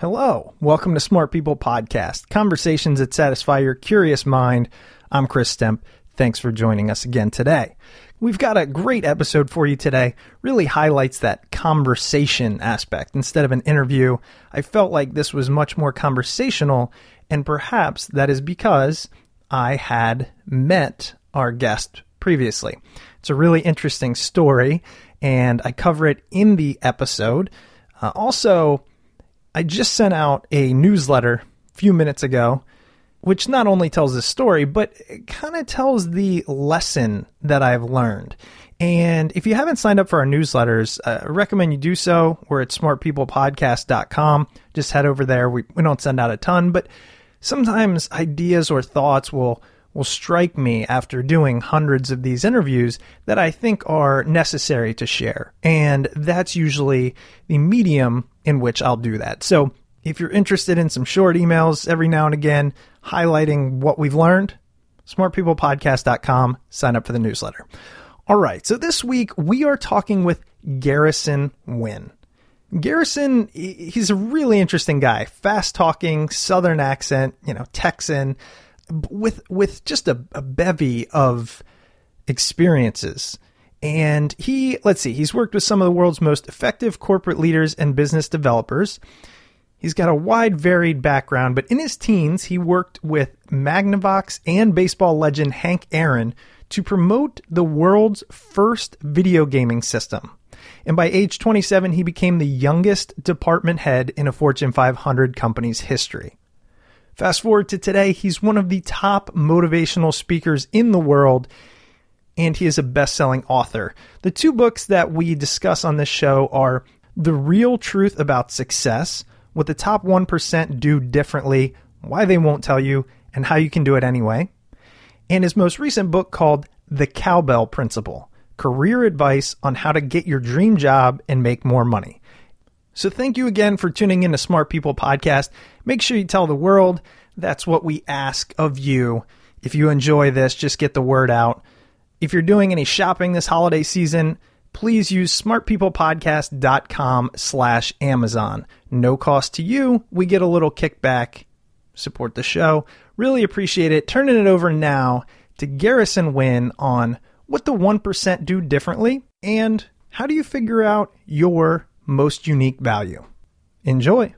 Hello, welcome to Smart People Podcast, conversations that satisfy your curious mind. I'm Chris Stemp. Thanks for joining us again today. We've got a great episode for you today. Really highlights that conversation aspect. Instead of an interview, I felt like this was much more conversational, and perhaps that is because I had met our guest previously. It's a really interesting story, and I cover it in the episode. Uh, also, I just sent out a newsletter a few minutes ago, which not only tells the story, but it kind of tells the lesson that I've learned. And if you haven't signed up for our newsletters, uh, I recommend you do so. We're at smartpeoplepodcast.com. Just head over there. We, we don't send out a ton, but sometimes ideas or thoughts will will strike me after doing hundreds of these interviews that I think are necessary to share. And that's usually the medium in which I'll do that. So if you're interested in some short emails every now and again highlighting what we've learned, smartpeoplepodcast.com, sign up for the newsletter. All right, so this week we are talking with Garrison Wynn. Garrison, he's a really interesting guy, fast talking, southern accent, you know, Texan with with just a, a bevy of experiences. And he, let's see, he's worked with some of the world's most effective corporate leaders and business developers. He's got a wide, varied background, but in his teens, he worked with Magnavox and baseball legend Hank Aaron to promote the world's first video gaming system. And by age 27, he became the youngest department head in a Fortune 500 company's history. Fast forward to today, he's one of the top motivational speakers in the world, and he is a best selling author. The two books that we discuss on this show are The Real Truth About Success, What the Top 1% Do Differently, Why They Won't Tell You, and How You Can Do It Anyway, and his most recent book called The Cowbell Principle Career Advice on How to Get Your Dream Job and Make More Money. So thank you again for tuning in to Smart People Podcast. Make sure you tell the world. That's what we ask of you. If you enjoy this, just get the word out. If you're doing any shopping this holiday season, please use smartpeoplepodcast.com slash Amazon. No cost to you. We get a little kickback. Support the show. Really appreciate it. Turning it over now to Garrison Wynn on what the 1% do differently and how do you figure out your most unique value. Enjoy!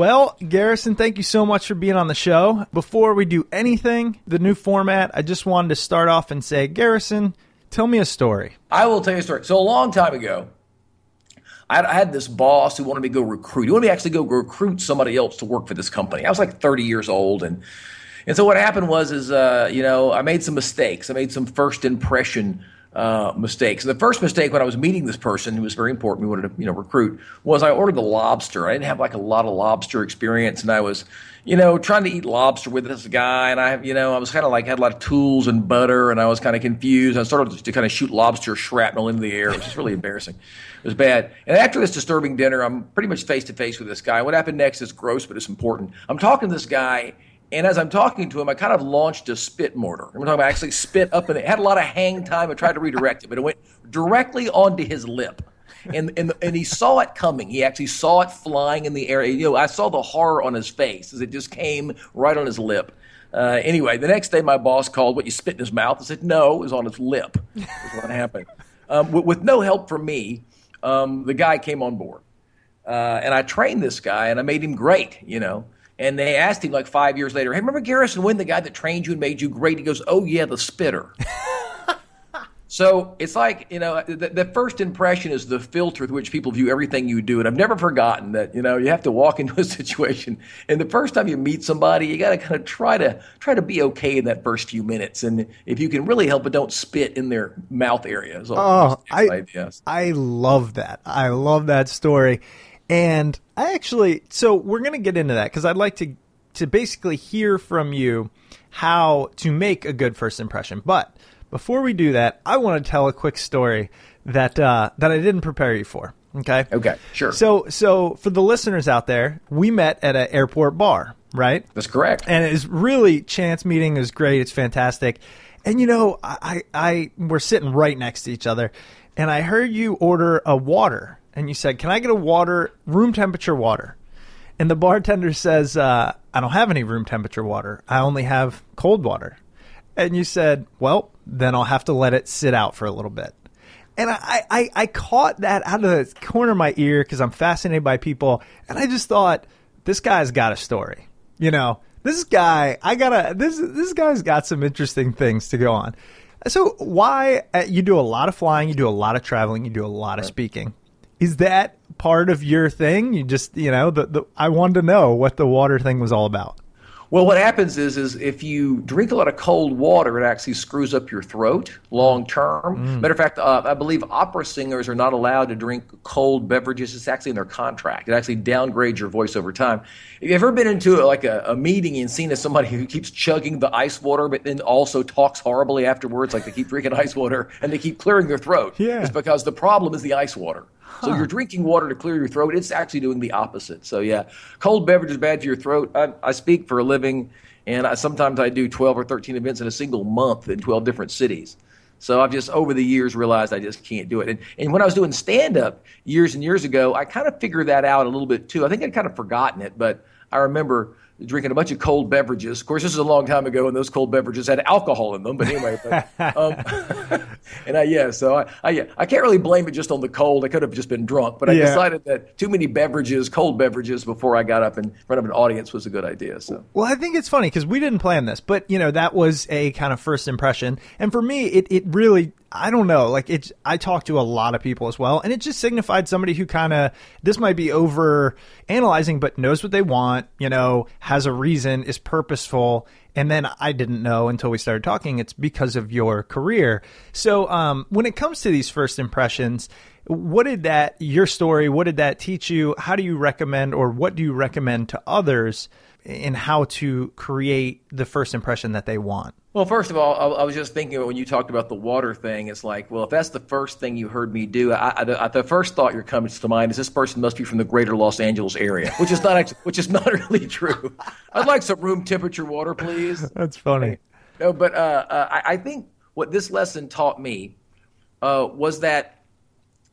Well, Garrison, thank you so much for being on the show. Before we do anything, the new format, I just wanted to start off and say, Garrison, tell me a story. I will tell you a story. So a long time ago, I had, this boss who wanted me to go recruit. He wanted me to actually go recruit somebody else to work for this company. I was like 30 years old, and and so what happened was is uh, you know I made some mistakes. I made some first impression uh, mistakes. The first mistake when I was meeting this person who was very important, we wanted to you know recruit, was I ordered the lobster. I didn't have like a lot of lobster experience, and I was you know trying to eat lobster with this guy, and I you know I was kind of like had a lot of tools and butter, and I was kind of confused. I started to kind of shoot lobster shrapnel into the air, which is really embarrassing. It was bad. And after this disturbing dinner, I'm pretty much face to face with this guy. What happened next is gross, but it's important. I'm talking to this guy and as I'm talking to him, I kind of launched a spit mortar. I'm talking about actually spit up and it had a lot of hang time. I tried to redirect it, but it went directly onto his lip. And, and, and he saw it coming. He actually saw it flying in the air. You know, I saw the horror on his face as it just came right on his lip. Uh, anyway, the next day my boss called, what, you spit in his mouth? I said, no, it was on his lip. Is what happened. Um, with, with, no help from me, um, the guy came on board. Uh, and I trained this guy and I made him great, you know. And they asked him like five years later, hey, remember Garrison Wynn, the guy that trained you and made you great? He goes, oh, yeah, the spitter. so it's like, you know, the, the, first impression is the filter through which people view everything you do. And I've never forgotten that, you know, you have to walk into a situation. And the first time you meet somebody, you got to kind of try to try to be okay in that first few minutes. And if you can really help it, don't spit in their mouth area. oh, I, I love that. I love that story. And I actually, so we're going to get into that because I'd like to to basically hear from you how to make a good first impression. But before we do that, I want to tell a quick story that uh, that I didn't prepare you for. Okay. Okay. Sure. So so for the listeners out there, we met at an airport bar, right? That's correct. And it was really chance meeting. It was great. It's fantastic. And you know, I I we're sitting right next to each other, and I heard you order a water and you said, "Can I get a water, room temperature water?" And the bartender says, uh, "I don't have any room temperature water. I only have cold water." And you said, "Well, then I'll have to let it sit out for a little bit." And I, I, I caught that out of the corner of my ear because I'm fascinated by people, and I just thought, this guy's got a story. You know, this guy, I gotta, this this guy's got some interesting things to go on. So why uh, you do a lot of flying, you do a lot of traveling, you do a lot of speaking. Is that part of your thing? You just, you know, the, the I wanted to know what the water thing was all about. Well, what happens is, is if you drink a lot of cold water, it actually screws up your throat long term. Mm. Matter of fact, uh, I believe opera singers are not allowed to drink cold beverages. It's actually in their contract. It actually downgrades your voice over time. Have you ever been into a, like a, a meeting and seen as somebody who keeps chugging the ice water, but then also talks horribly afterwards, like they keep drinking ice water and they keep clearing their throat? Yeah. It's because the problem is the ice water. Huh. So you're drinking water to clear your throat. It's actually doing the opposite. So yeah, cold beverage is bad for your throat. I, I speak for a living, and I, sometimes I do 12 or 13 events in a single month in 12 different cities. So I've just over the years realized I just can't do it. And, and when I was doing stand up years and years ago, I kind of figured that out a little bit too. I think I'd kind of forgotten it, but I remember drinking a bunch of cold beverages. Of course, this is a long time ago, and those cold beverages had alcohol in them. But anyway, but, um, and I yeah, so I, I yeah, I can't really blame it just on the cold. I could have just been drunk, but I yeah. decided that too many beverages, cold beverages, before I got up in front of an audience was a good idea. So well, I think it's funny because we didn't plan this, but you know that was a kind of first impression, and for me, it it really I don't know. Like it's, I talked to a lot of people as well, and it just signified somebody who kind of this might be over analyzing, but knows what they want. You know, has a reason, is purposeful. And then I didn't know until we started talking. It's because of your career. So um, when it comes to these first impressions, what did that your story? What did that teach you? How do you recommend, or what do you recommend to others in how to create the first impression that they want? Well, first of all, I, was just thinking when you talked about the water thing. It's like, well, if that's the first thing you heard me do, I, I, the first thought you're coming to mind is this person must be from the greater Los Angeles area, which is not actually, which is not really true. I'd like some room temperature water, please. That's funny. No, but uh, uh, I, I, think what this lesson taught me uh, was that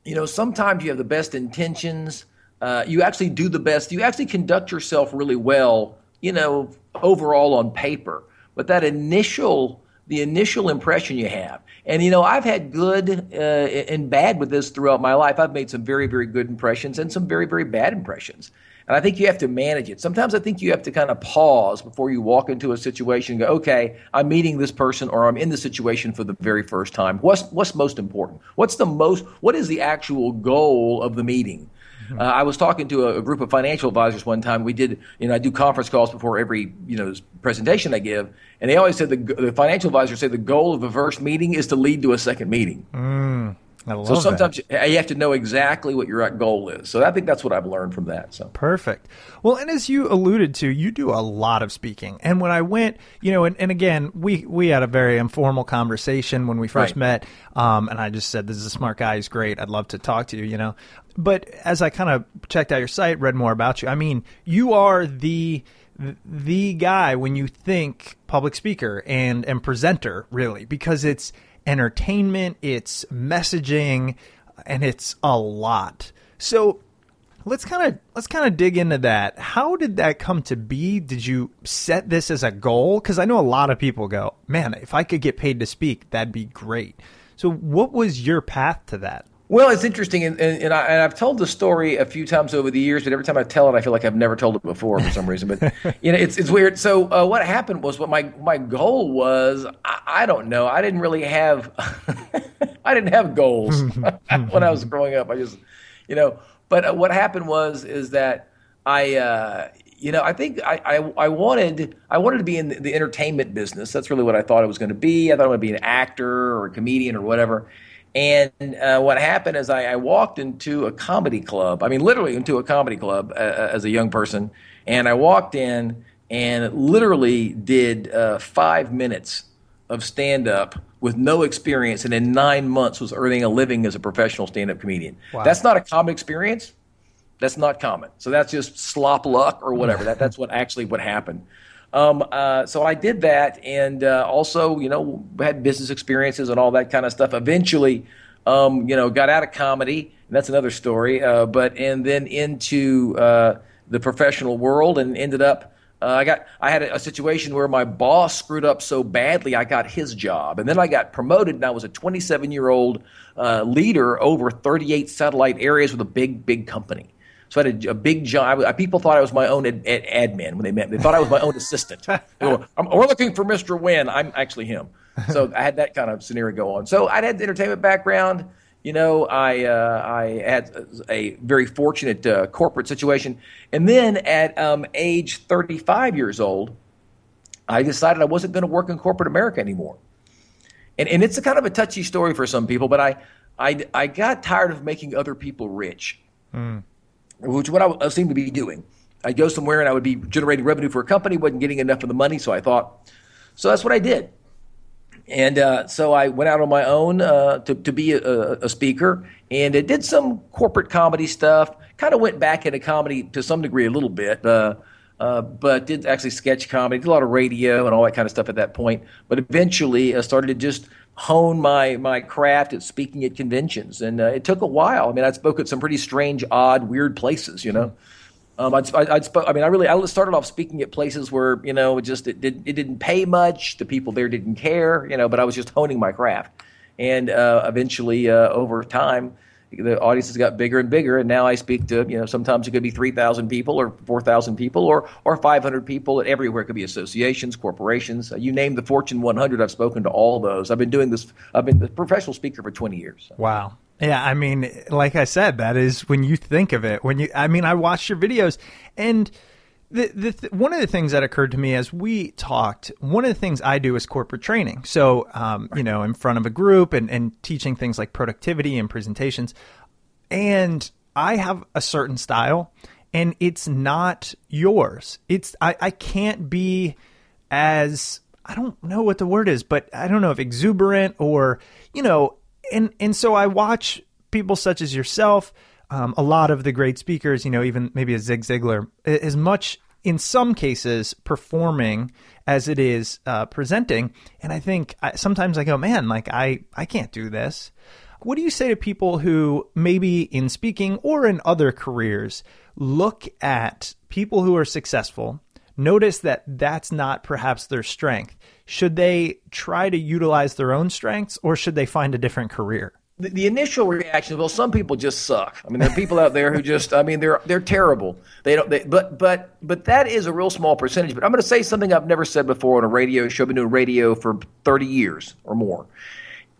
you know sometimes you have the best intentions. Uh, you actually do the best. You actually conduct yourself really well. You know, overall on paper but that initial the initial impression you have. And you know, I've had good uh, and bad with this throughout my life. I've made some very very good impressions and some very very bad impressions. And I think you have to manage it. Sometimes I think you have to kind of pause before you walk into a situation and go, okay, I'm meeting this person or I'm in the situation for the very first time. What's, what's most important? What's the most, what is the actual goal of the meeting? Uh, I was talking to a, a, group of financial advisors one time. We did, you know, I do conference calls before every, you know, presentation I give, and they always said the, the financial advisors say the goal of a first meeting is to lead to a second meeting. Mm so sometimes that. you have to know exactly what your goal is. So I think that's what I've learned from that. So perfect. Well, and as you alluded to, you do a lot of speaking. And when I went, you know, and, and again, we we had a very informal conversation when we first right. met, um, and I just said, "This is a smart guy. He's great. I'd love to talk to you." You know, but as I kind of checked out your site, read more about you, I mean, you are the the guy when you think public speaker and and presenter really because it's entertainment, it's messaging, and it's a lot. So let's kind of let's kind of dig into that. How did that come to be? Did you set this as a goal? Because I know a lot of people go, man, if I could get paid to speak, that'd be great. So what was your path to that? Well, it's interesting, and, and, and, I, have told the story a few times over the years, but every time I tell it, I feel like I've never told it before for some reason. But you know, it's it's weird. So uh, what happened was, what my my goal was, I, I don't know. I didn't really have, I didn't have goals when I was growing up. I just, you know. But uh, what happened was, is that I, uh, you know, I think I, I, I wanted I wanted to be in the, the entertainment business. That's really what I thought it was going to be. I thought I would be an actor or a comedian or whatever. And uh, what happened is I, I, walked into a comedy club. I mean, literally into a comedy club uh, uh as a young person. And I walked in and literally did uh, five minutes of stand up with no experience. And in nine months was earning a living as a professional stand up comedian. Wow. That's not a common experience. That's not common. So that's just slop luck or whatever. that, that's what actually what happened. Um, uh, so I did that, and uh, also, you know, had business experiences and all that kind of stuff. Eventually, um, you know, got out of comedy, and that's another story. Uh, but and then into uh, the professional world, and ended up. Uh, I got. I had a, a, situation where my boss screwed up so badly, I got his job, and then I got promoted, and I was a 27 year old uh, leader over 38 satellite areas with a big, big company. So I had a, a big job. People thought I was my own ad, ad, admin when they met me. They thought I was my own assistant. Were, we're looking for Mr. Wynn. I'm actually him. So I had that kind of scenario go on. So I had the entertainment background. You know, I uh, I had a very fortunate uh, corporate situation, and then at um, age 35 years old, I decided I wasn't going to work in corporate America anymore. And and it's a kind of a touchy story for some people, but I I, I got tired of making other people rich. Mm which what I, I seemed to be doing. I'd go somewhere and I would be generating revenue for a company, wasn't getting enough of the money, so I thought, so that's what I did. And uh, so I went out on my own uh, to, to be a, a, speaker and it did some corporate comedy stuff. Kind of went back into comedy to some degree a little bit, uh, uh, but did actually sketch comedy, did a lot of radio and all that kind of stuff at that point. But eventually I started to just hone my my craft at speaking at conventions, and uh, it took a while. I mean, I spoke at some pretty strange, odd, weird places. You know, um, I'd, I'd, spoke. I mean, I really I started off speaking at places where you know it just it, did, it didn't pay much. The people there didn't care. You know, but I was just honing my craft, and uh, eventually uh, over time the audiences got bigger and bigger, and now I speak to you know sometimes it could be three thousand people or four thousand people or or five hundred people. Everywhere it could be associations, corporations. You name the Fortune 100. I've spoken to all those. I've been doing this. I've been a professional speaker for 20 years. Wow. Yeah, I mean, like I said, that is when you think of it. When you, I mean, I watched your videos, and the, the th- one of the things that occurred to me as we talked, one of the things I do is corporate training. So, um, you know, in front of a group and, and teaching things like productivity and presentations. And I have a certain style and it's not yours. It's, I, I can't be as, I don't know what the word is, but I don't know if exuberant or, you know, and, and so I watch people such as yourself um, a lot of the great speakers, you know, even maybe a Zig Ziglar, as much in some cases performing as it is uh, presenting. And I think I, sometimes I go, man, like I, I can't do this. What do you say to people who maybe in speaking or in other careers look at people who are successful, notice that that's not perhaps their strength? Should they try to utilize their own strengths or should they find a different career? The, the initial reaction, is well, some people just suck. I mean, there are people out there who just, I mean, they're they're terrible. They don't. They, but but but that is a real small percentage. But I'm going to say something I've never said before on a radio show. I've been doing radio for 30 years or more,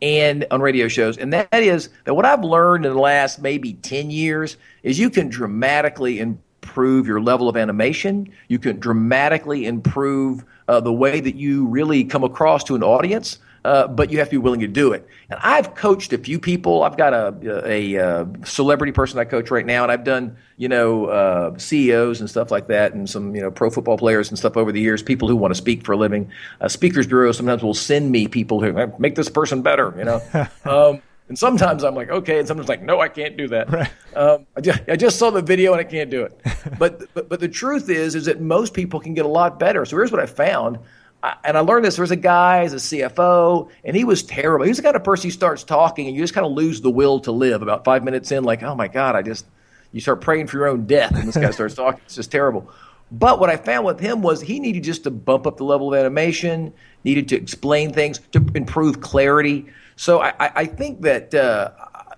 and on radio shows, and that is that what I've learned in the last maybe 10 years is you can dramatically improve your level of animation. You can dramatically improve uh, the way that you really come across to an audience uh, but you have to be willing to do it. And I've coached a few people. I've got a, a, a celebrity person I coach right now, and I've done you know uh, CEOs and stuff like that, and some you know pro football players and stuff over the years. People who want to speak for a living. Uh, Speakers Bureau sometimes will send me people who make this person better. You know. um, and sometimes I'm like, okay, and sometimes like, no, I can't do that. Right. Um, I, just, I just saw the video and I can't do it. but, but but the truth is, is that most people can get a lot better. So here's what I found and I learned this. There was a guy as a CFO, and he was terrible. He was the kind of person who starts talking, and you just kind of lose the will to live. About five minutes in, like, oh my god, I just you start praying for your own death, and this guy starts talking. It's just terrible. But what I found with him was he needed just to bump up the level of animation, needed to explain things to improve clarity. So I, I think that uh,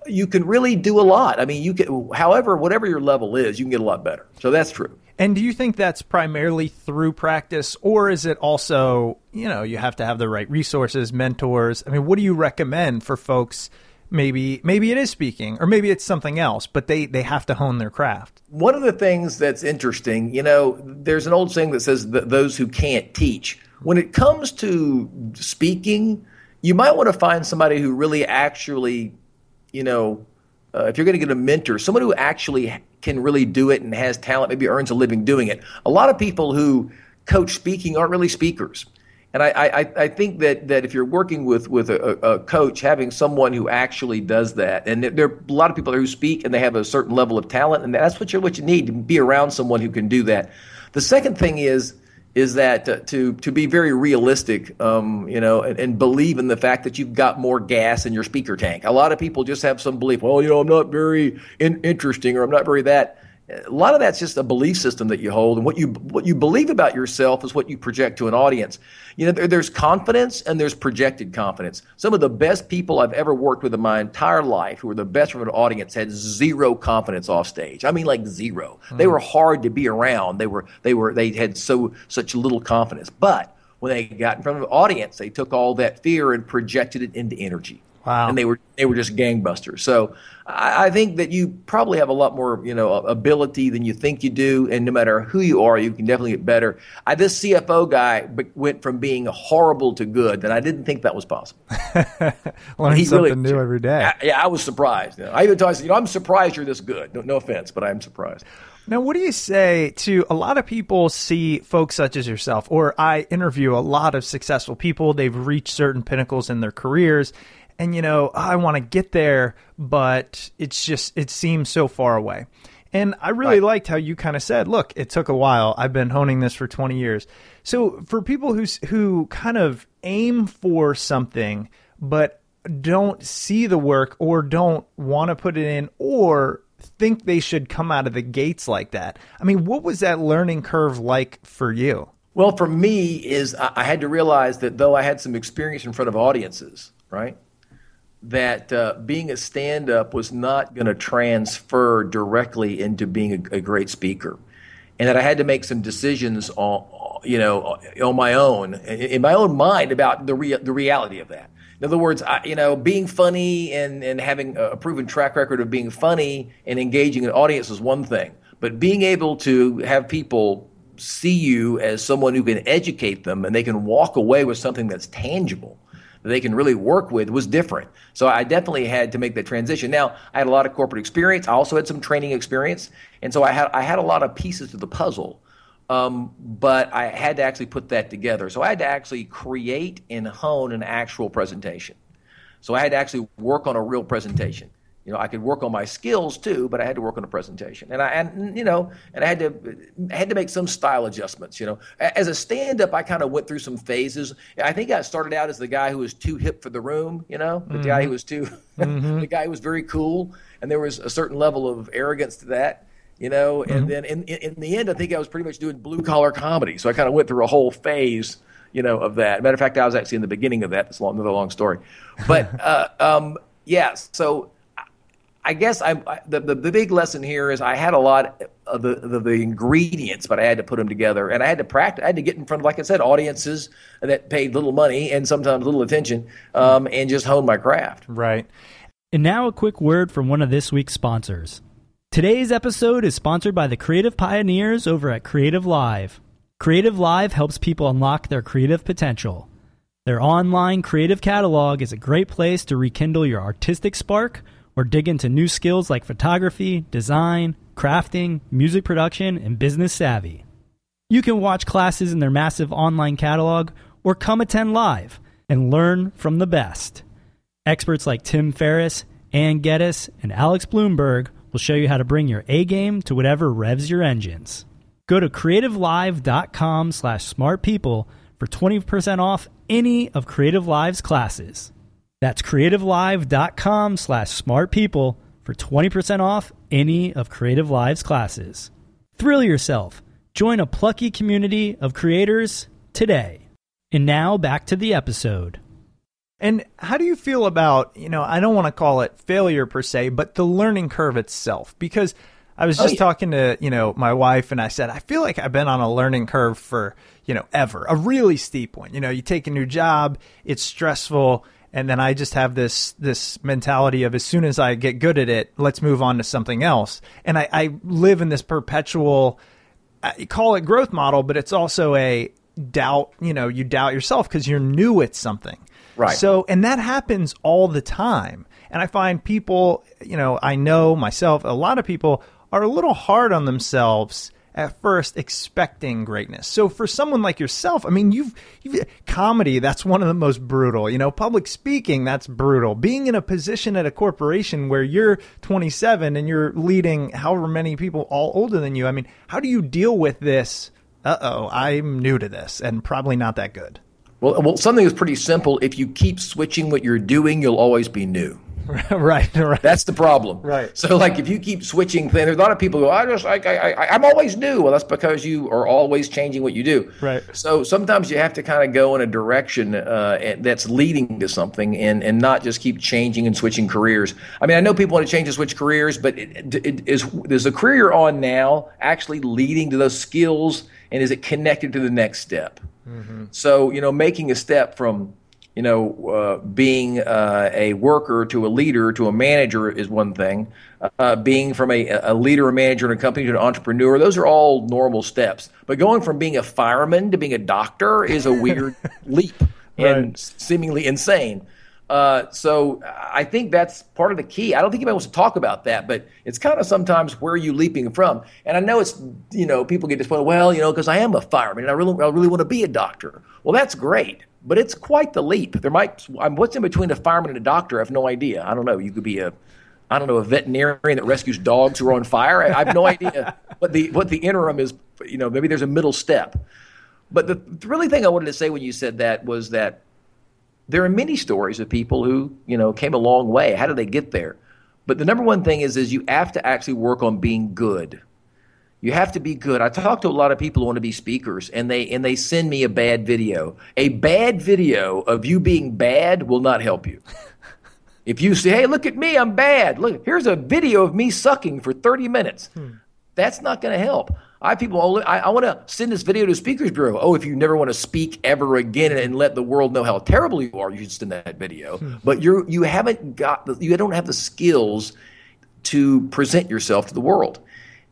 you can really do a lot. I mean, you can, however, whatever your level is, you can get a lot better. So that's true. And do you think that's primarily through practice, or is it also, you know, you have to have the right resources, mentors? I mean, what do you recommend for folks? Maybe maybe it is speaking, or maybe it's something else, but they they have to hone their craft. One of the things that's interesting, you know, there's an old saying that says that those who can't teach. When it comes to speaking, you might want to find somebody who really actually, you know, uh, if you're going to get a mentor, someone who actually can really do it and has talent, maybe earns a living doing it. A lot of people who coach speaking aren't really speakers. And I, I, I think that, that if you're working with, with a, a, coach, having someone who actually does that, and there are a lot of people who speak and they have a certain level of talent, and that's what you're, what you need to be around someone who can do that. The second thing is is that to to be very realistic, um, you know, and, and, believe in the fact that you've got more gas in your speaker tank. A lot of people just have some belief. Well, you know, I'm not very in- interesting, or I'm not very that a lot of that's just a belief system that you hold, and what you what you believe about yourself is what you project to an audience. You know, there, there's confidence and there's projected confidence. Some of the best people I've ever worked with in my entire life, who were the best from an audience, had zero confidence off stage. I mean, like 0 mm They were hard to be around. They were they were they had so such little confidence, but when they got in front of an audience, they took all that fear and projected it into energy. Wow. And they were they were just gangbusters. So I, I, think that you probably have a lot more you know ability than you think you do, and no matter who you are, you can definitely get better. I, this CFO guy went from being horrible to good, and I didn't think that was possible. Learn he something really, new every day. I, yeah, I was surprised. You know, I even told him, you know, I'm surprised you're this good. No, no offense, but I'm surprised. Now, what do you say to a lot of people see folks such as yourself, or I interview a lot of successful people. They've reached certain pinnacles in their careers, and you know oh, I want to get there, but it's just it seems so far away. And I really right. liked how you kind of said, "Look, it took a while. I've been honing this for 20 years." So for people who who kind of aim for something but don't see the work or don't want to put it in or think they should come out of the gates like that. I mean, what was that learning curve like for you? Well, for me is I had to realize that though I had some experience in front of audiences, right? That uh, being a stand up was not going to transfer directly into being a, a, great speaker. And that I had to make some decisions on, you know, on my own, in my own mind about the, rea- the reality of that. In other words, I, you know, being funny and, and having a proven track record of being funny and engaging an audience is one thing. But being able to have people see you as someone who can educate them and they can walk away with something that's tangible that they can really work with was different. So I definitely had to make that transition. Now I had a lot of corporate experience. I also had some training experience, and so I had I had a lot of pieces to the puzzle. Um, but I had to actually put that together. So I had to actually create and hone an actual presentation. So I had to actually work on a real presentation you know, I could work on my skills too, but I had to work on the presentation, and I, and you know, and I had to, I had to make some style adjustments. You know, as a stand-up, I kind of went through some phases. I think I started out as the guy who was too hip for the room. You know, the mm-hmm. guy who was too, mm-hmm. the guy who was very cool, and there was a certain level of arrogance to that. You know, and mm-hmm. then in, in the end, I think I was pretty much doing blue collar comedy. So I kind of went through a whole phase you know, of that. Matter of fact, I was actually in the beginning of that. It's long, another long story, but uh, um, yeah, so I guess I, I the, the the big lesson here is I had a lot of the, the the ingredients, but I had to put them together, and I had to practice. I had to get in front of, like I said, audiences that paid little money and sometimes little attention, um, and just hone my craft. Right. And now a quick word from one of this week's sponsors. Today's episode is sponsored by the Creative Pioneers over at Creative Live. Creative Live helps people unlock their creative potential. Their online creative catalog is a great place to rekindle your artistic spark or dig into new skills like photography, design, crafting, music production, and business savvy. You can watch classes in their massive online catalog or come attend live and learn from the best. Experts like Tim Ferriss, Anne Geddes, and Alex Blumberg will show you how to bring your A game to whatever revs your engines. Go to creativelive.com slash smartpeople for 20% off any of Creative Live's classes. That's creativelive.com slash smartpeople for 20% off any of Creative Live's classes. Thrill yourself. Join a plucky community of creators today. And now back to the episode. And how do you feel about, you know, I don't want to call it failure per se, but the learning curve itself? Because I was oh, just oh, yeah. talking to, you know, my wife and I said, I feel like I've been on a learning curve for, you know, ever, a really steep one. You know, you take a new job, it's stressful, and then I just have this this mentality of as soon as I get good at it, let's move on to something else. And I, I live in this perpetual, I call it growth model, but it's also a doubt. You know, you doubt yourself because you're new at something. Right. So, and that happens all the time. And I find people, you know, I know myself, a lot of people are a little hard on themselves at first expecting greatness. So for someone like yourself, I mean, you've, you've, comedy, that's one of the most brutal. You know, public speaking, that's brutal. Being in a position at a corporation where you're 27 and you're leading however many people all older than you. I mean, how do you deal with this? Uh-oh, I'm new to this and probably not that good. Well, well, something is pretty simple. If you keep switching what you're doing, you'll always be new. right, right. That's the problem. Right. So, like, if you keep switching things, there's a lot of people go, I just, I, I, I, I'm always new. Well, that's because you are always changing what you do. Right. So sometimes you have to kind of go in a direction uh, that's leading to something, and and not just keep changing and switching careers. I mean, I know people want to change and switch careers, but it, it, is is the career you're on now actually leading to those skills, and is it connected to the next step? Mm-hmm. So, you know, making a step from you know, uh, being uh, a worker to a leader to a manager is one thing. Uh, being from a, a leader or manager in a company to an entrepreneur, those are all normal steps. But going from being a fireman to being a doctor is a weird leap and right. seemingly insane. Uh, so I think that's part of the key. I don't think anybody wants to talk about that, but it's kind of sometimes where are you leaping from? And I know it's you know people get disappointed. Well, you know, because I am a fireman and I really I really want to be a doctor. Well, that's great, but it's quite the leap. There might um, what's in between a fireman and a doctor? I have no idea. I don't know. You could be a I don't know a veterinarian that rescues dogs who are on fire. I, I have no idea what the what the interim is. You know, maybe there's a middle step. But the, the really thing I wanted to say when you said that was that there are many stories of people who, you know, came a long way. How did they get there? But the number one thing is, is you have to actually work on being good. You have to be good. I talk to a lot of people who want to be speakers, and they and they send me a bad video. A bad video of you being bad will not help you. if you say, "Hey, look at me, I'm bad. Look, here's a video of me sucking for 30 minutes," hmm. that's not going to help. I have people, oh, I, I want to send this video to Speakers Bureau. Oh, if you never want to speak ever again and, and let the world know how terrible you are, you should send that video. Hmm. But you're you haven't got the, you don't have the skills to present yourself to the world,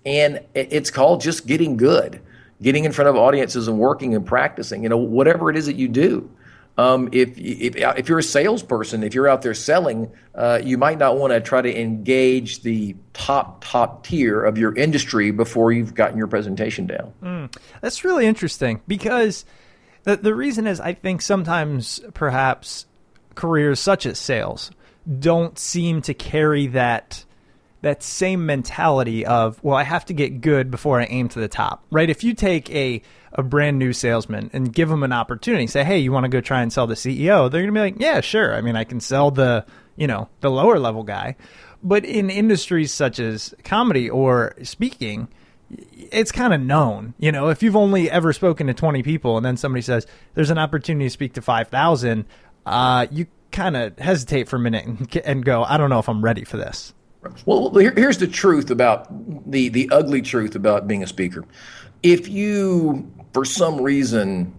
and it's called just getting good, getting in front of audiences and working and practicing. You know, whatever it is that you do. Um, if, if, if you're a salesperson, if you're out there selling, uh, you might not want to try to engage the top top tier of your industry before you've gotten your presentation down. Mm, that's really interesting because the the reason is I think sometimes perhaps careers such as sales don't seem to carry that that same mentality of well I have to get good before I aim to the top. Right? If you take a a brand new salesman and give them an opportunity, say, "Hey, you want to go try and sell the CEO?" They're going to be like, "Yeah, sure. I mean, I can sell the, you know, the lower level guy." But in industries such as comedy or speaking, it's kind of known. You know, if you've only ever spoken to 20 people and then somebody says, "There's an opportunity to speak to 5,000," uh, you kind of hesitate for a minute and, and go, I don't know if I'm ready for this. Well, here, here's the truth about the the ugly truth about being a speaker. If you, for some reason,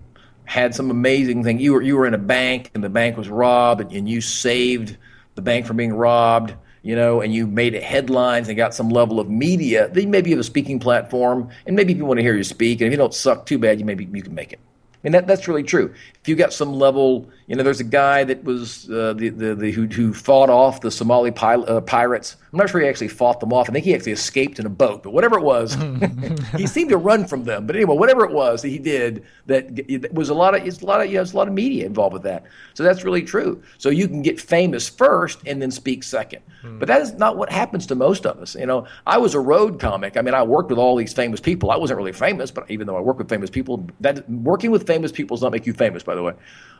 had some amazing thing, you were you were in a bank and the bank was robbed, and, you saved the bank from being robbed, you know, and you made headlines and got some level of media, then maybe you have a speaking platform, and maybe people want to hear you speak, and if you don't suck too bad, you maybe you can make it. I mean, that, that's really true. If you got some level, you know, there's a guy that was uh, the, the, the who, who fought off the Somali pi- uh, pirates. I'm not sure he actually fought them off. I think he actually escaped in a boat, but whatever it was, he seemed to run from them. But anyway, whatever it was that he did, that was a lot of, it's a lot of, you know, it's a lot of media involved with that. So that's really true. So you can get famous first and then speak second. Hmm. But that is not what happens to most of us. You know, I was a road comic. I mean, I worked with all these famous people. I wasn't really famous, but even though I work with famous people, that working with famous people does not make you famous, by the way.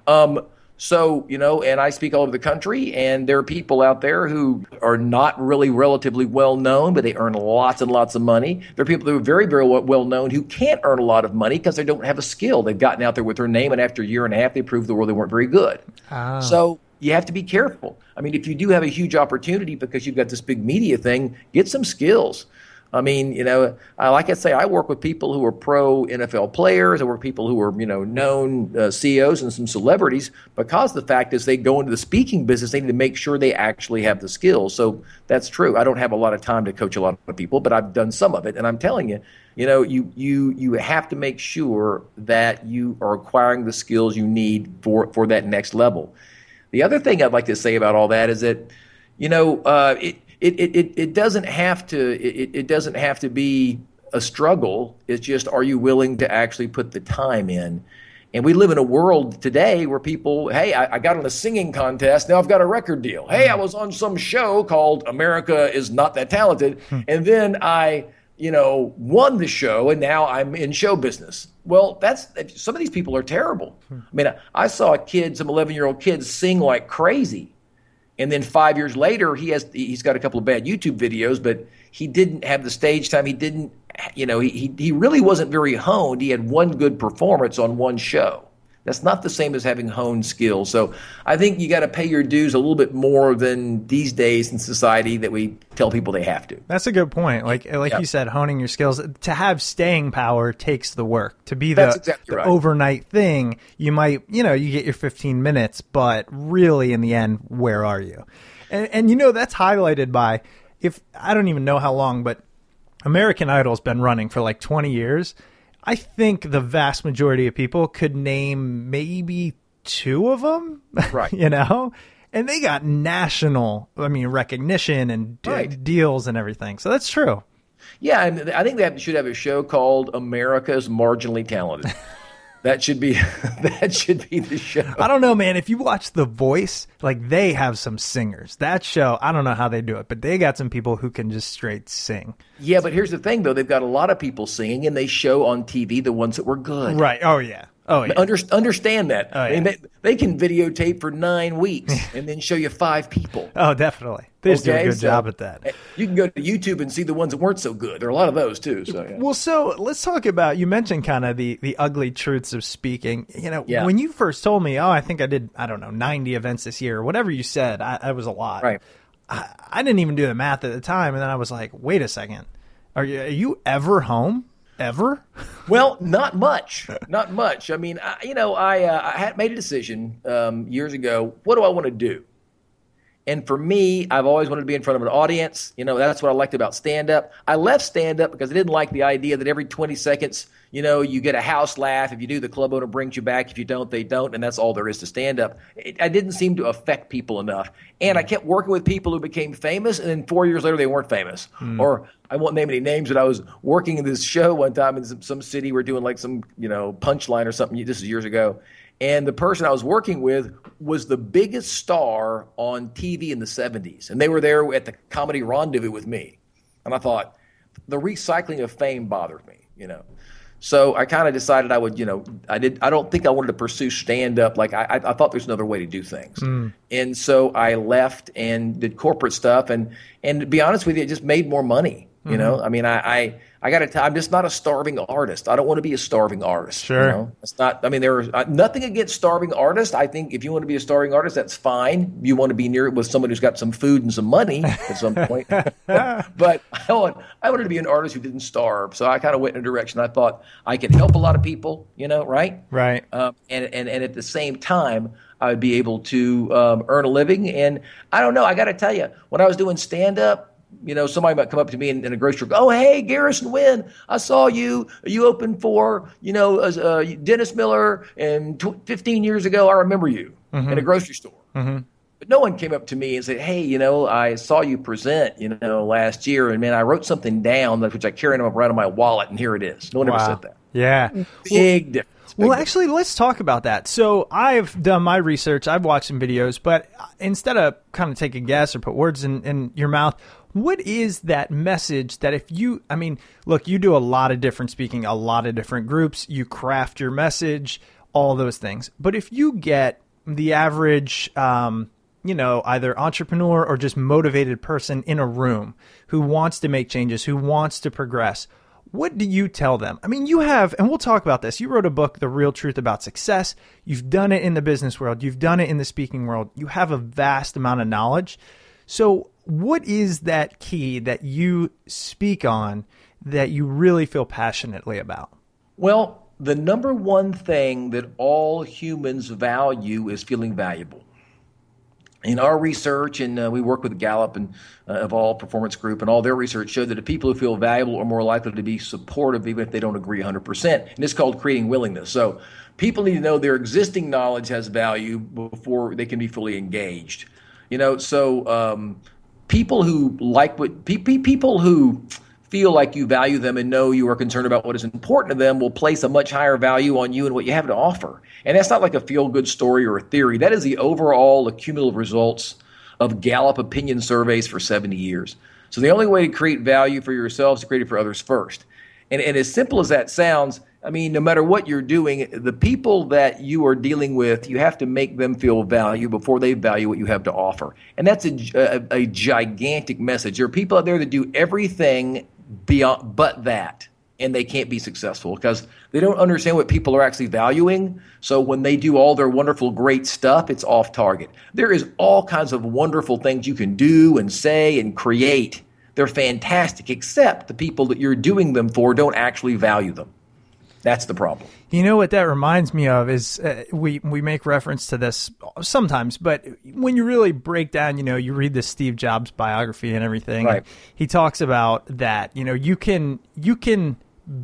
Um, so, you know, and I speak all over the country, and there are people out there who are not really relatively well known, but they earn lots and lots of money. There are people who are very, very well known who can't earn a lot of money because they don't have a skill. They've gotten out there with their name, and after a year and a half, they proved the world they weren't very good. Oh. So, you have to be careful. I mean, if you do have a huge opportunity because you've got this big media thing, get some skills. I mean, you know, I, like I say, I work with people who are pro NFL players. I work with people who are, you know, known uh, CEOs and some celebrities because the fact is they go into the speaking business, they need to make sure they actually have the skills. So that's true. I don't have a lot of time to coach a lot of people, but I've done some of it. And I'm telling you, you know, you, you, you have to make sure that you are acquiring the skills you need for, for that next level. The other thing I'd like to say about all that is that, you know, uh, it, it, it, it doesn't have to it, it doesn't have to be a struggle. It's just are you willing to actually put the time in? And we live in a world today where people, hey, I, I, got on a singing contest. Now I've got a record deal. Hey, I was on some show called America is Not That Talented. Hmm. and then I, you know, won the show and now I'm in show business. Well, that's some of these people are terrible. I mean, I, I saw a kid, some 11 year old kids sing like crazy and then five years later, he has he's got a couple of bad YouTube videos, but he didn't have the stage time. He didn't, you know, he he really wasn't very honed. He had one good performance on one show. That's not the same as having honed skills. So I think you got to pay your dues a little bit more than these days in society that we tell people they have to. That's a good point. Like like you said, honing your skills to have staying power takes the work. To be the, exactly the right. overnight thing, you might you know you get your 15 minutes, but really in the end, where are you? And, and you know that's highlighted by if I don't even know how long, but American Idol's been running for like 20 years I think the vast majority of people could name maybe two of them. Right. you know? And they got national, I mean, recognition and right. deals and everything. So that's true. Yeah, and I think they should have a show called America's Marginally Talented. That should be that should be the show. I don't know, man. If you watch The Voice, like they have some singers. That show, I don't know how they do it, but they got some people who can just straight sing. Yeah, but here's the thing, though. They've got a lot of people singing, and they show on TV the ones that were good. Right. Oh yeah. Oh, yeah. Under, understand that. Oh, yeah. I mean, they, they, can videotape for nine weeks and then show you five people. Oh, definitely. They okay? do a good so, job at that. Eh, you can go to YouTube and see the ones that weren't so good. There are a lot of those too. So, yeah. Well, so let's talk about. You mentioned kind of the the ugly truths of speaking. You know, yeah. when you first told me, oh, I think I did, I don't know, ninety events this year, or whatever you said, I, I was a lot. Right. I, I didn't even do the math at the time, and then I was like, wait a second, are you, are you ever home? Ever? well, not much, not much. I mean, I, you know, I uh, I had made a decision um, years ago. What do I want to do? And for me, I've always wanted to be in front of an audience. You know, that's what I liked about stand up. I left stand up because I didn't like the idea that every 20 seconds, you know, you get a house laugh. If you do, the club owner brings you back. If you don't, they don't. And that's all there is to stand up. I didn't seem to affect people enough. And I kept working with people who became famous. And then four years later, they weren't famous. Mm. Or I won't name any names, but I was working in this show one time in some, some city. We're doing like some, you know, punchline or something. This is years ago. And the person I was working with was the biggest star on TV in the 70s. And they were there at the comedy rendezvous with me. And I thought, the recycling of fame bothered me, you know. So I kind of decided I would, you know, I did. I don't think I wanted to pursue stand up. Like I, I thought there's another way to do things, mm. and so I left and did corporate stuff. And and to be honest with you, it just made more money. You know, I mean, I, I, I got to tell, I'm just not a starving artist. I don't want to be a starving artist. Sure. You know? It's not, I mean, there are uh, nothing against starving artists. I think if you want to be a starving artist, that's fine. You want to be near it with somebody who's got some food and some money at some point. but I, want, I wanted to be an artist who didn't starve. So I kind of went in a direction I thought I could help a lot of people, you know, right? Right. Um, and, and, and at the same time, I would be able to um, earn a living. And I don't know, I got to tell you, when I was doing stand up, you know, somebody might come up to me in, in a grocery store. Oh, hey, Garrison Wynn, I saw you. You opened for, you know, uh, Dennis Miller, and tw- 15 years ago, I remember you Mm-hmm. in a grocery store. But no one came up to me and said, "Hey, you know, I saw you present, you know, last year, and man, I wrote something down which I carried around in my wallet, and here it is." No one ever said that. Yeah. Big difference. Well, actually, let's talk about that. So, I've done my research. I've watched some videos, but instead of kind of take a guess or put words in, in your mouth, what is that message that if you, I mean, look, you do a lot of different speaking, a lot of different groups, you craft your message, all those things. But if you get the average, um, you know, either entrepreneur or just motivated person in a room who wants to make changes, who wants to progress, what do you tell them? I mean, you have, and we'll talk about this. You wrote a book, The Real Truth About Success. You've done it in the business world, you've done it in the speaking world. You have a vast amount of knowledge. So, what is that key that you speak on that you really feel passionately about? Well, the number one thing that all humans value is feeling valuable. In our research, and uh, we work with Gallup and uh, Evolve Performance Group, and all their research showed that the people who feel valuable are more likely to be supportive, even if they don't agree 100%. And it's called creating willingness. So people need to know their existing knowledge has value before they can be fully engaged. You know, so um, people who like what pe- pe- people who feel like you value them and know you are concerned about what is important to them will place a much higher value on you and what you have to offer. And that's not like a feel good story or a theory. That is the overall accumulative results of Gallup opinion surveys for 70 years. So the only way to create value for yourselves is to create it for others first. And, and as simple as that sounds, I mean, no matter what you're doing, the people that you are dealing with, you have to make them feel value before they value what you have to offer. And that's a, a, a gigantic message. There are people out there that do everything beyond but that and they can't be successful because they don't understand what people are actually valuing. So when they do all their wonderful, great stuff, it's off target. There is all kinds of wonderful things you can do and say and create. They're fantastic, except the people that you're doing them for don't actually value them. That's the problem. You know what that reminds me of is uh, we we make reference to this sometimes, but when you really break down, you know, you read the Steve Jobs biography and everything. Right. He talks about that. You know, you can you can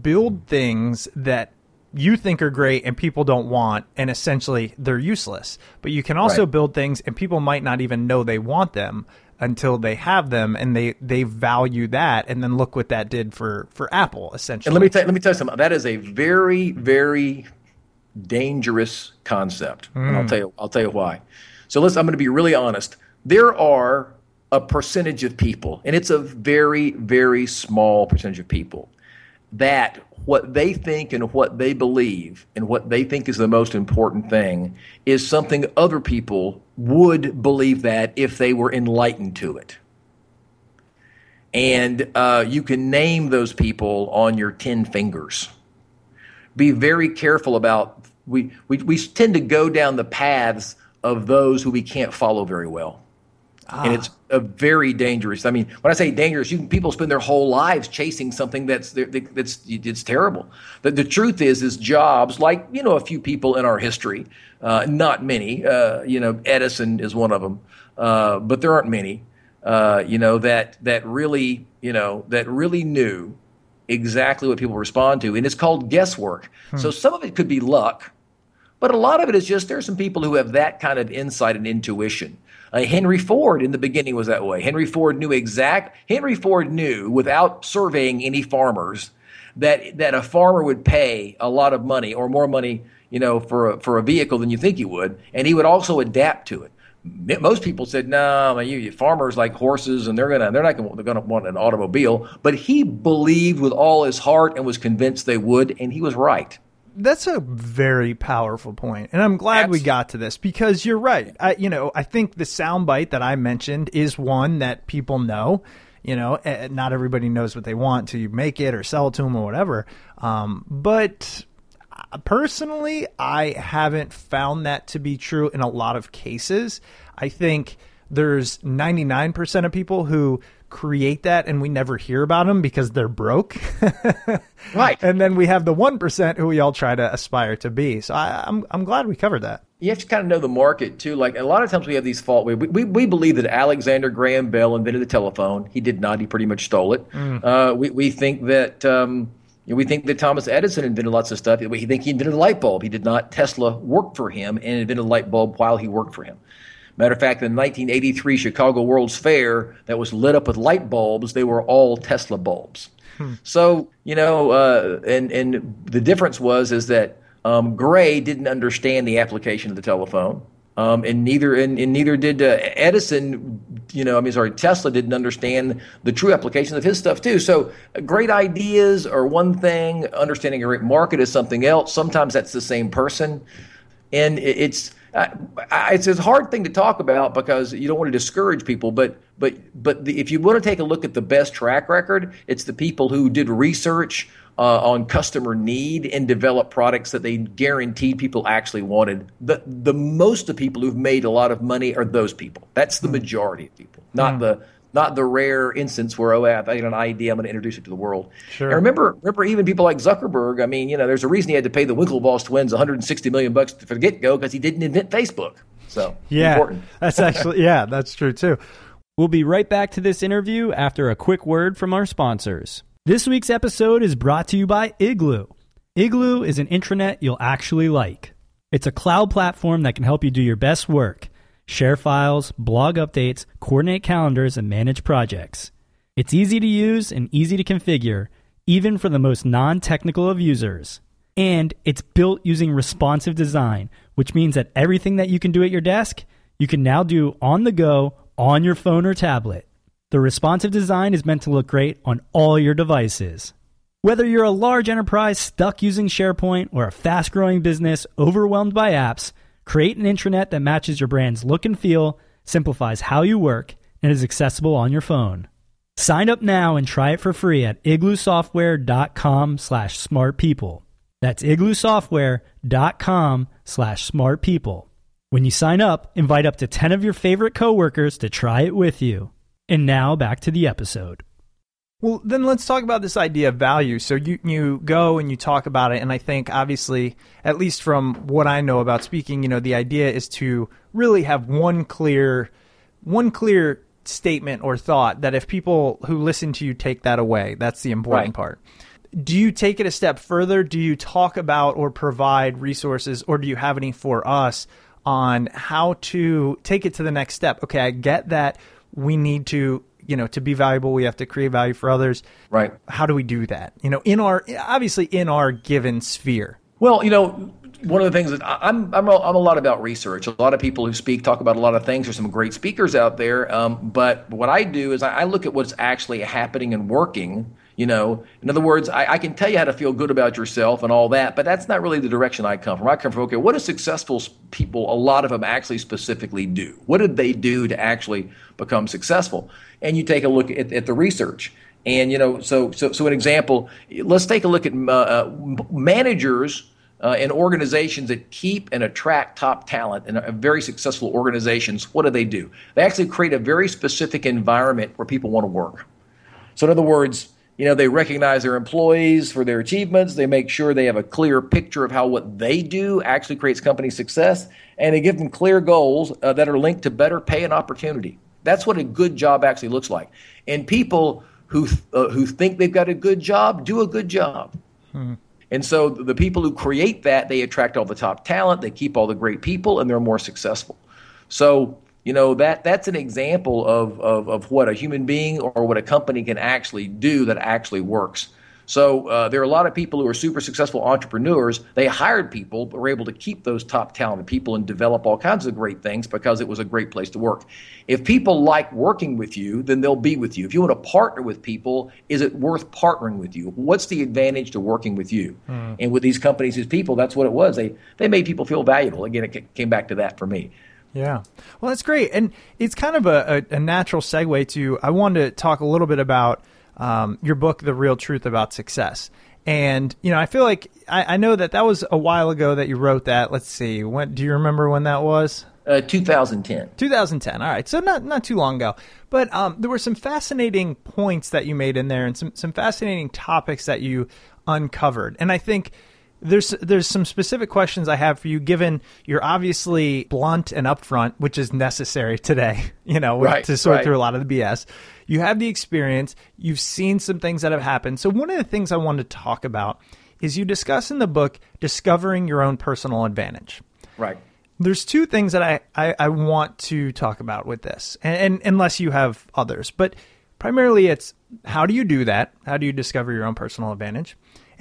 build things that you think are great and people don't want, and essentially they're useless. But you can also Right. build things and people might not even know they want them until they have them and they they value that and then look what that did for for Apple essentially. And let me tell let me tell you something. That is a very very dangerous concept, and I'll mm. tell you I'll tell you why. So let's. I'm going to be really honest. There are a percentage of people, and it's a very very small percentage of people that what they think and what they believe and what they think is the most important thing is something other people would believe that if they were enlightened to it. And uh, you can name those people on your 10 fingers. Be very careful about, we, we, we tend to go down the paths of those who we can't follow very well. And it's a very dangerous. I mean, when I say dangerous, you people spend their whole lives chasing something that's that's it's terrible. The, the truth is, is jobs like you know a few people in our history, uh, not many. Uh, you know, Edison is one of them, uh, but there aren't many. Uh, you know that that really you know that really knew exactly what people respond to, and it's called guesswork. So some of it could be luck, but a lot of it is just there's some people who have that kind of insight and intuition. Uh, Henry Ford in the beginning was that way. Henry Ford knew exact. Henry Ford knew without surveying any farmers that that a farmer would pay a lot of money or more money, you know, for a, for a vehicle than you think he would, and he would also adapt to it. Most people said, "No, man, you, you farmers like horses, and they're gonna they're not gonna, they're gonna want an automobile." But he believed with all his heart and was convinced they would, and he was right. That's a very powerful point, and I'm glad we got to this because you're right. I, you know, I think the soundbite that I mentioned is one that people know, You know, eh, not everybody knows what they want to make it or sell it to them or whatever. Um, but uh, personally, I haven't found that to be true in a lot of cases. I think there's 99% of people who create that and we never hear about them because they're broke. right. And then we have the 1% who we all try to aspire to be. So I, I'm, I'm glad we covered that. You have to kind of know the market too. Like a lot of times we have these fault. We, we, we believe that Alexander Graham Bell invented the telephone. He did not. He pretty much stole it. Mm. Uh, we, we think that. Um, we think that Thomas Edison invented lots of stuff. We think he invented a light bulb. He did not. Tesla worked for him and invented a light bulb while he worked for him. Matter of fact, in the 1983 Chicago World's Fair that was lit up with light bulbs, they were all Tesla bulbs. Hmm. So, you know, uh, and, and the difference was is that um, Gray didn't understand the application of the telephone. Um, and neither and, and neither did uh, Edison. You know, I mean, sorry, Tesla didn't understand the true application of his stuff too. So, uh, great ideas are one thing. Understanding a great market is something else. Sometimes that's the same person, and it, it's uh, it's a hard thing to talk about because you don't want to discourage people. But but but the, if you want to take a look at the best track record, it's the people who did research uh, on customer need and develop products that they guaranteed people actually wanted. The the most of people who've made a lot of money are those people. That's the hmm. majority of people, not mm. the not the rare instance where oh, I have an idea, I'm going to introduce it to the world. Sure. And remember, remember even people like Zuckerberg. I mean, you know, there's a reason he had to pay the Winklevoss twins 160 million bucks for the get go because he didn't invent Facebook. So yeah, important. that's actually yeah, that's true too. We'll be right back to this interview after a quick word from our sponsors. This week's episode is brought to you by Igloo. Igloo is an intranet you'll actually like. It's a cloud platform that can help you do your best work share files, blog updates, coordinate calendars, and manage projects. It's easy to use and easy to configure, even for the most non technical of users. And it's built using responsive design, which means that everything that you can do at your desk, you can now do on the go on your phone or tablet. The responsive design is meant to look great on all your devices. Whether you're a large enterprise stuck using SharePoint or a fast growing business overwhelmed by apps, Create an intranet that matches your brand's look and feel, simplifies how you work, and is accessible on your phone. Sign up now and try it for free at igloosoftware.com slash smartpeople. That's igloosoftware.com slash smartpeople. When you sign up, invite up to 10 of your favorite coworkers to try it with you. And now back to the episode. Well, then let's talk about this idea of value. So you you go and you talk about it, and I think obviously, at least from what I know about speaking, you know, the idea is to really have one clear, one clear statement or thought that if people who listen to you take that away, that's the important right. part. Do you take it a step further? Do you talk about or provide resources, or do you have any for us on how to take it to the next step? Okay, I get that we need to you know to be valuable we have to create value for others right how do we do that you know in our obviously in our given sphere well you know one of the things that I'm, I'm, a, I'm a lot about research. A lot of people who speak talk about a lot of things. There's some great speakers out there. Um, but what I do is I, I look at what's actually happening and working you know, in other words, I, I, can tell you how to feel good about yourself and all that, but that's not really the direction I come from. I come from, okay, what do successful people, a lot of them actually specifically do? What did they do to actually become successful? And you take a look at, at the research. And, you know, so, so, so an example, let's take a look at uh, uh, managers uh, in organizations that keep and attract top talent and very successful organizations. What do they do? They actually create a very specific environment where people want to work. So, in other words, you know, they recognize their employees for their achievements. They make sure they have a clear picture of how what they do actually creates company success, and they give them clear goals uh, that are linked to better pay and opportunity. That's what a good job actually looks like. And people who uh, who think they've got a good job do a good job. Hmm. And so the people who create that, they attract all the top talent, they keep all the great people, and they're more successful. So you know that that's an example of, of, of what a human being or what a company can actually do that actually works. So uh, there are a lot of people who are super successful entrepreneurs. They hired people but were able to keep those top talented people and develop all kinds of great things because it was a great place to work. If people like working with you then they'll be with you. If you want to partner with people is it worth partnering with you? What's the advantage to working with you? Hmm. and with these companies these people that's what it was. They they made people feel valuable. Again it came back to that for me Yeah. Well, that's great. And it's kind of a, a, a natural segue to I wanted to talk a little bit about um, your book, The Real Truth About Success. And, you know, I feel like I, I know that that was a while ago that you wrote that. Let's see. When, do you remember when that was? Uh, 2010. 2010. All right. So not not too long ago. But um, there were some fascinating points that you made in there and some, some fascinating topics that you uncovered. And I think there's there's some specific questions I have for you, given you're obviously blunt and upfront, which is necessary today. You know, right, to sort right. through a lot of the BS. You have the experience. You've seen some things that have happened. So one of the things I wanted to talk about is you discuss in the book discovering your own personal advantage. Right. There's two things that I, I, I want to talk about with this, and, and unless you have others, but primarily it's how do you do that? How do you discover your own personal advantage?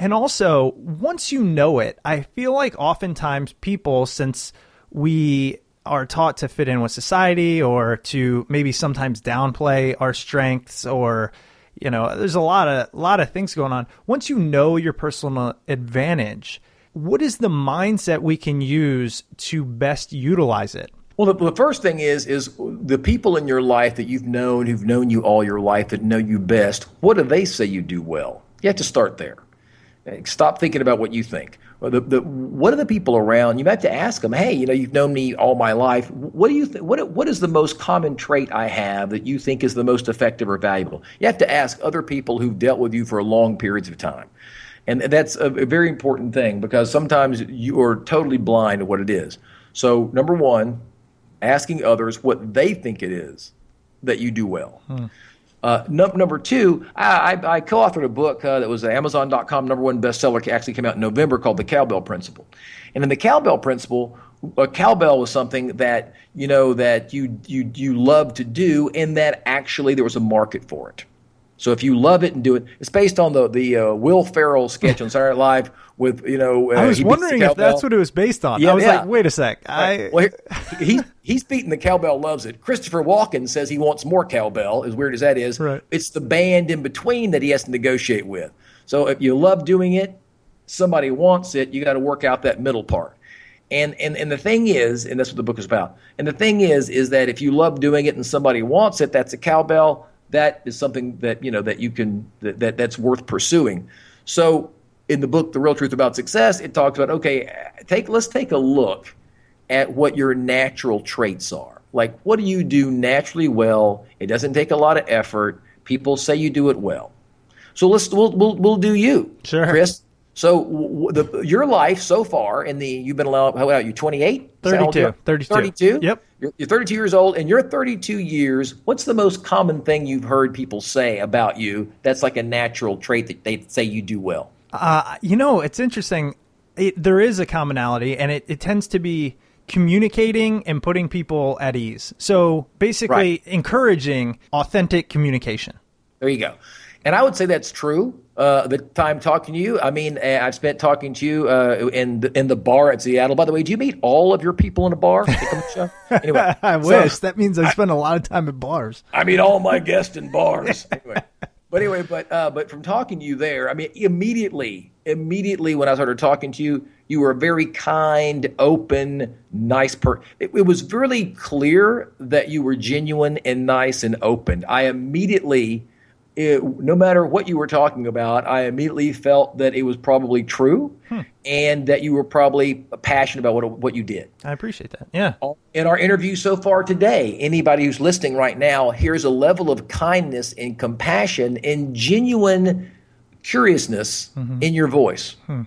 And also, once you know it, I feel like oftentimes people, since we are taught to fit in with society or to maybe sometimes downplay our strengths or you know there's a lot of lot of things going on once you know your personal advantage what is the mindset we can use to best utilize it Well, the, the first thing is is the people in your life that you've known, who've known you all your life, that know you best. What do they say you do well? You have to start there. Stop thinking about what you think. The, the, what are the people around? You have to ask them. Hey, you know, you've known me all my life. What do you think? What what is the most common trait I have that you think is the most effective or valuable? You have to ask other people who've dealt with you for long periods of time. And that's a, a very important thing because sometimes you are totally blind to what it is. So, number one, asking others what they think it is that you do well. Hmm. Uh, num- number two, I, I, I co-authored a book uh, that was an Amazon.com number one bestseller. Actually, came out in November called The Cowbell Principle. And in the Cowbell Principle, a cowbell was something that you know that you you you love to do, and that actually there was a market for it. So if you love it and do it, it's based on the the uh, Will Ferrell sketch on Saturday Night Live with you know. Uh, I was wondering if that's what it was based on. Yeah, I was yeah. like, wait a sec. I Well, he, he he's beating the cowbell, loves it. Christopher Walken says he wants more cowbell. As weird as that is, Right. it's the band in between that he has to negotiate with. So if you love doing it, somebody wants it. You got to work out that middle part. And and and the thing is, and that's what the book is about. And the thing is, is that if you love doing it and somebody wants it, that's a cowbell. That is something that you know that you can that, that that's worth pursuing. So in the book, The Real Truth About Success, it talks about okay, take let's take a look at what your natural traits are. Like, what do you do naturally well? It doesn't take a lot of effort. People say you do it well. So let's we'll we'll, we'll do you, Sure. Chris. So w- the, your life so far in the you've been allowed how old? You 28, 32. 32. 32. Yep. You're, you're 32 years old, and you're 32 years. What's the most common thing you've heard people say about you? That's like a natural trait that they say you do well. Uh, you know, it's interesting. It, there is a commonality, and it, it tends to be communicating and putting people at ease. So basically, Right. encouraging authentic communication. There you go. And I would say that's true. Uh, the time talking to you, I mean, uh, I've spent talking to you uh, in the, in the bar at Seattle. By the way, do you meet all of your people in a bar? They come to the show? Anyway, I so- wish. That means I spend a lot of time at bars. I meet all my guests in bars. anyway, but anyway, but uh, but from talking to you there, I mean, immediately, immediately when I started talking to you, you were a very kind, open, nice person. It, it was really clear that you were genuine and nice and open. I immediately. It, no matter what you were talking about, I immediately felt that it was probably true, hmm. and that you were probably passionate about what what you did I appreciate that. Yeah. in our interview so far today, anybody who's listening right now hears a level of kindness and compassion and genuine curiousness mm-hmm. in your voice. Hmm.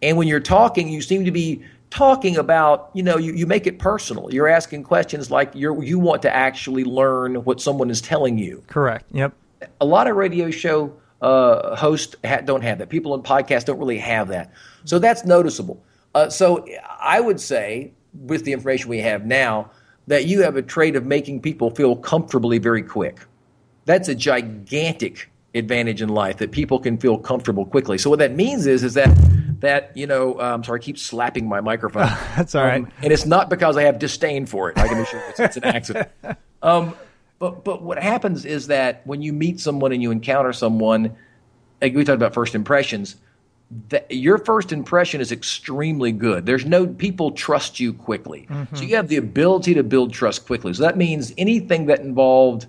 And when you're talking, you seem to be talking about, you know, you, you make it personal. You're asking questions like you're, you want to actually learn what someone is telling you Correct. Yep. A lot of radio show uh, hosts ha- don't have that. People on podcasts don't really have that. So that's noticeable. Uh, so I would say, with the information we have now, that you have a trait of making people feel comfortably very quick. That's a gigantic advantage in life that people can feel comfortable quickly. So what that means is, is that that you know, um, sorry, I keep slapping my microphone. That's all right. Um, and it's not because I have disdain for it. I can assure you, it's, it's an accident. Um, but but what happens is that when you meet someone and you encounter someone, like we talked about first impressions, that your first impression is extremely good. There's no people trust you quickly, so mm-hmm. you have the ability to build trust quickly. So that means anything that involved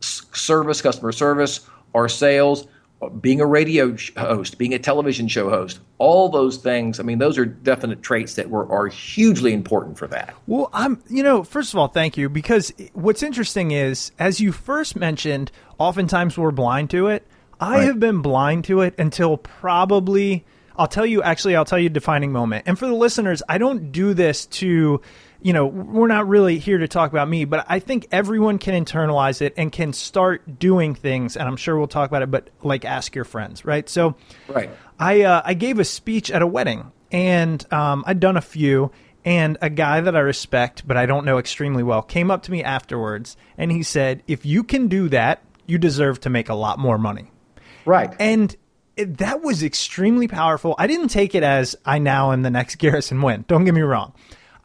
service, customer service, or sales, being a radio host, being a television show host, all those things. I mean, those are definite traits that were are hugely important for that. Well, I'm, you know, first of all, thank you because what's interesting is, as you first mentioned, oftentimes we're blind to it. I Right. have been blind to it until probably, I'll tell you, actually, I'll tell you a defining moment. And for the listeners, I don't do this to, you know, we're not really here to talk about me, but I think everyone can internalize it and can start doing things. And I'm sure we'll talk about it, but like ask your friends, right? So, Right. I uh, I gave a speech at a wedding, and um, I'd done a few. And a guy that I respect, but I don't know extremely well, came up to me afterwards, and he said, "If you can do that, you deserve to make a lot more money." Right. And it, that was extremely powerful. I didn't take it as I now am the next Garrison Wynn. Don't get me wrong.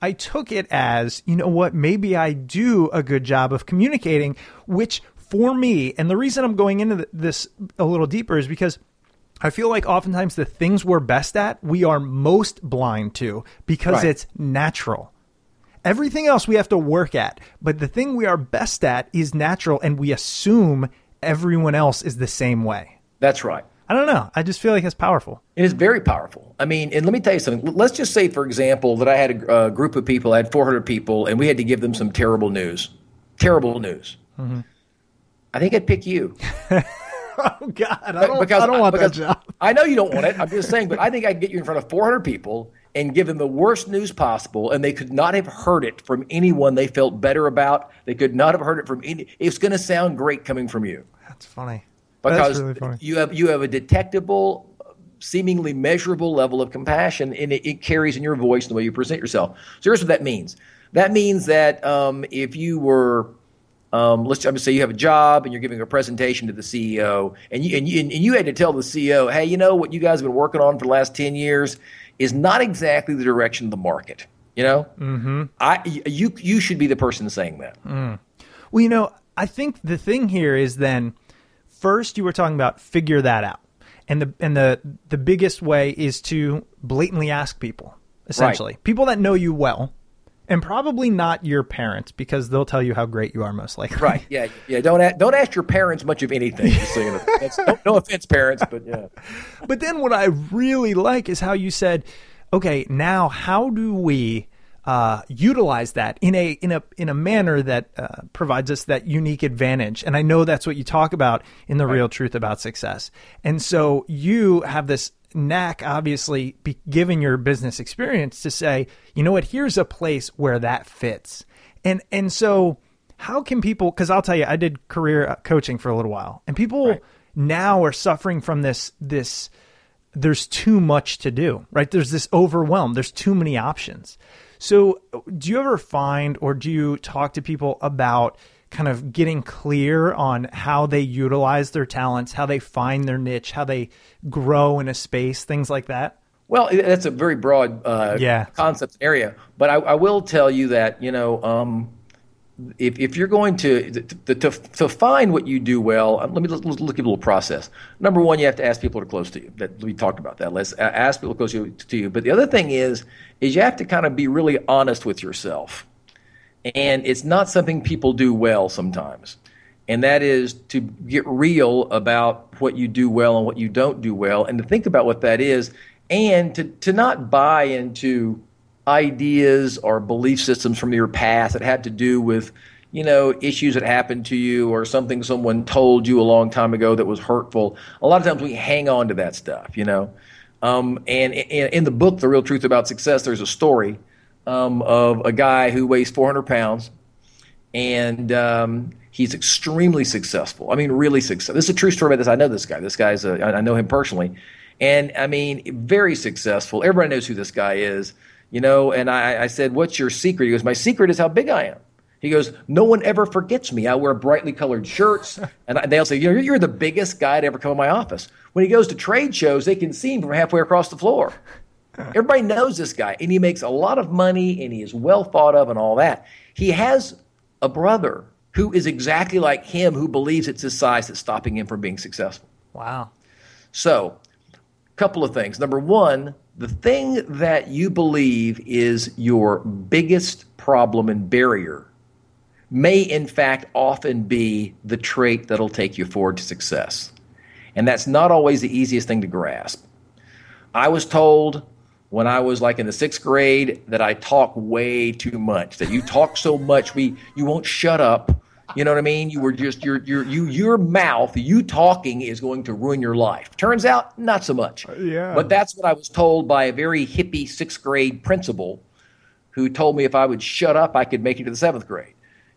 I took it as, you know what, maybe I do a good job of communicating, which for me, and the reason I'm going into this a little deeper is because I feel like oftentimes the things we're best at, we are most blind to because Right. it's natural. Everything else we have to work at, but the thing we are best at is natural, and we assume everyone else is the same way. That's right. I don't know. I just feel like it's powerful. It is very powerful. I mean, and let me tell you something. Let's just say, for example, that I had a, a uh, group of people, I had 400 people, and we had to give them some terrible news. Terrible news. Mm-hmm. I think I'd pick you. Oh God, I don't, because I don't want that job. I know you don't want it. I'm just saying, but I think I can get you in front of 400 people and give them the worst news possible, and they could not have heard it from anyone they felt better about. They could not have heard it from any. It's going to sound great coming from you That's funny. Because really funny. you have you have a detectable, seemingly measurable level of compassion, and it, it carries in your voice and the way you present yourself. So here's what that means. That means that um, if you were um, let's I'm gonna say you have a job and you're giving a presentation to the CEO, and you, and you and you had to tell the CEO, hey, you know what you guys have been working on for the last ten years is not exactly the direction of the market. You know, mm-hmm. I you you should be the person saying that. Well, you know, I think the thing here is then first you were talking about figure that out. And the and the the biggest way is to blatantly ask people, essentially. People that know you well. And probably not your parents because they'll tell you how great you are most likely. Right? Yeah, yeah. Don't a- don't ask your parents much of anything. Just so you know. No offense, parents, but yeah. But then what I really like is how you said, okay, now how do we uh, utilize that in a in a in a manner that uh, provides us that unique advantage? And I know that's what you talk about in the real truth about success. And so you have this knack, obviously, be, given your business experience, to say, you know what, here's a place where that fits. And and so how can people? Because I'll tell you, I did career uh, coaching for a little while, and people now are suffering from this this there's too much to do, right? There's this overwhelm. There's too many options. So, do you ever find or do you talk to people about kind of getting clear on how they utilize their talents, how they find their niche, how they grow in a space, things like that? Well, that's a very broad uh, Yeah. concept area. But I, I will tell you that you know, um, if, if you're going to, to to to find what you do well, uh, let me look, look at a little process. Number one, you have to ask people that are close to you. That we talked about that. Let's ask people close to you. But the other thing is, is you have to kind of be really honest with yourself, and it's not something people do well sometimes. And that is to get real about what you do well and what you don't do well, and to think about what that is, and to, to not buy into ideas or belief systems from your past that had to do with you know issues that happened to you or something someone told you a long time ago that was hurtful a lot of times we hang on to that stuff you know um, and in, in the book the real truth about success there's a story um, of a guy who weighs 400 pounds and um, he's extremely successful. I mean, really successful. This is a true story about this. I know this guy. This guy's a, I know him personally, and I mean, very successful. Everybody knows who this guy is, you know. And I, I said, "What's your secret?" He goes, "My secret is how big I am." He goes, "No one ever forgets me. I wear brightly colored shirts, and they'll say, you're, you're the biggest guy to ever come in my office." When he goes to trade shows, they can see him from halfway across the floor. Everybody knows this guy, and he makes a lot of money, and he is well thought of, and all that. He has a brother who is exactly like him, who believes it's his size that's stopping him from being successful. Wow. So, a couple of things. Number one, the thing that you believe is your biggest problem and barrier may, in fact, often be the trait that'll take you forward to success. And that's not always the easiest thing to grasp. I was told when I was like in the sixth grade that I talk way too much, that you talk so much, we you won't shut up. You know what I mean? You were just your your you your mouth, you talking is going to ruin your life. Turns out, not so much. Yeah. But that's what I was told by a very hippie sixth grade principal, who told me if I would shut up, I could make it to the seventh grade.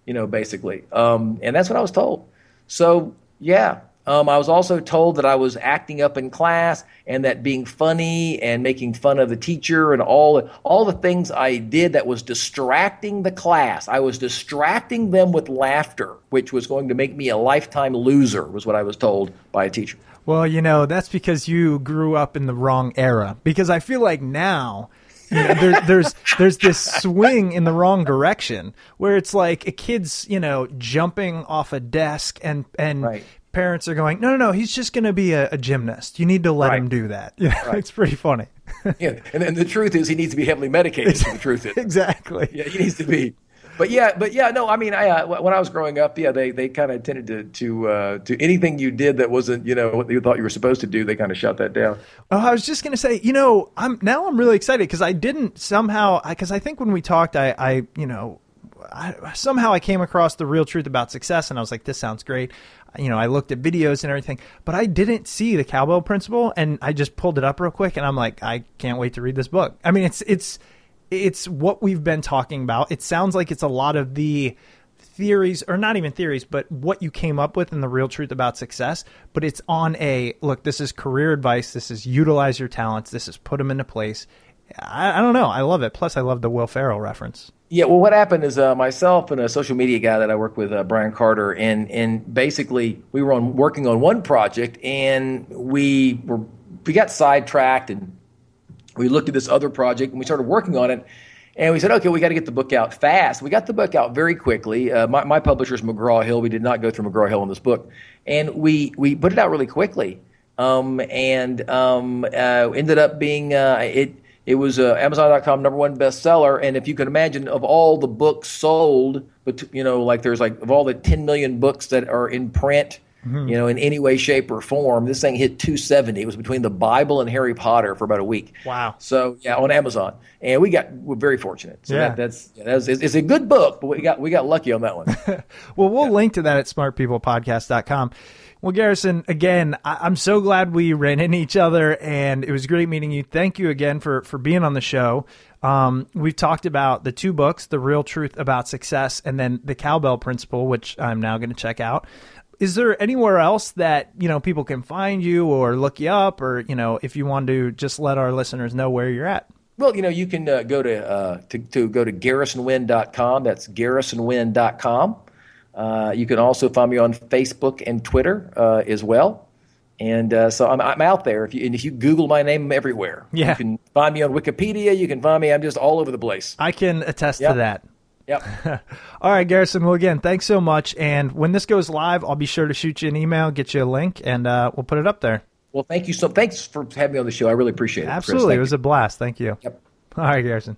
You know, basically, um, and that's what I was told. So yeah, um, I was also told that I was acting up in class and that being funny and making fun of the teacher and all all the things I did that was distracting the class. I was distracting them with laughter, which was going to make me a lifetime loser. Was what I was told by a teacher. Well, you know, that's because you grew up in the wrong era. Because I feel like now you know, there, there's there's this swing in the wrong direction where it's like a kid's you know jumping off a desk and and Right. Parents are going no no no he's just going to be a, a gymnast you need to let Right. him do that you know, it's pretty funny Yeah, and, and the truth is, he needs to be heavily medicated. is The truth is, exactly yeah, he needs to be. But yeah, but yeah, no, I mean, I uh, when I was growing up, yeah, they they kind of tended to to uh, to anything you did that wasn't you know what you thought you were supposed to do, they kind of shut that down. Oh, I was just gonna say, you know, I'm now I'm really excited because I didn't somehow because I think when we talked, I, I you know, I, somehow I came across the real truth about success, and I was like, this sounds great. You know, I looked at videos and everything, but I didn't see the cowbell principle, and I just pulled it up real quick, and I'm like, I can't wait to read this book. I mean, it's it's it's what we've been talking about. It sounds like it's a lot of the theories or not even theories but what you came up with and the real truth about success but it's on a look this is career advice this is utilize your talents this is put them into place I, I don't know i love it plus i love the will ferrell reference Yeah, well, what happened is uh, myself and a social media guy that I work with, uh, Brian Carter, and and basically we were on working on one project, and we were we got sidetracked, and we looked at this other project, and we started working on it, and we said, okay, we got to get the book out fast. We got the book out very quickly. Uh, my my publisher is McGraw Hill. We did not go through McGraw Hill on this book, and we we put it out really quickly, um, and um, uh, ended up being uh, it. It was uh, Amazon.com number one bestseller, and if you can imagine, of all the books sold, but you know, like there's like of all the 10 million books that are in print, you know, in any way, shape, or form, this thing hit 270. It was between the Bible and Harry Potter for about a week. Wow. So yeah, on Amazon, and we got we're very fortunate. So Yeah. that, that's yeah, that's it's, it's a good book, but we got we got lucky on that one. well we'll link to that at smartpeoplepodcast.com well garrison again I, i'm so glad we ran into each other and it was great meeting you thank you again for for being on the show um, we've talked about the two books the real truth about success and then the cowbell principle which i'm now going to check out is there anywhere else that you know people can find you or look you up or you know if you want to just let our listeners know where you're at Well, you know, you can uh, go to, uh, to to go to garrisonwynn.com. That's garrisonwynn.com. Uh, you can also find me on Facebook and Twitter uh, as well. And uh, so I'm, I'm out there. If you and if you Google my name, I'm everywhere. Yeah. You can find me on Wikipedia. You can find me. I'm just all over the place. i can attest Yep. to that Yep. All right, Garrison. Well, again, thanks so much. And when this goes live, I'll be sure to shoot you an email, get you a link, and uh, we'll put it up there. well, thank you so. Thanks for having me on the show. I really appreciate it. Absolutely. It was you. a blast. Thank you. Yep. All right, Garrison.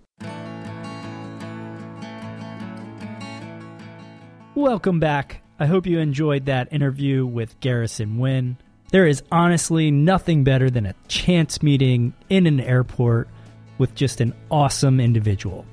Welcome back. I hope you enjoyed that interview with Garrison Wynn. There is honestly nothing better than a chance meeting in an airport with just an awesome individual.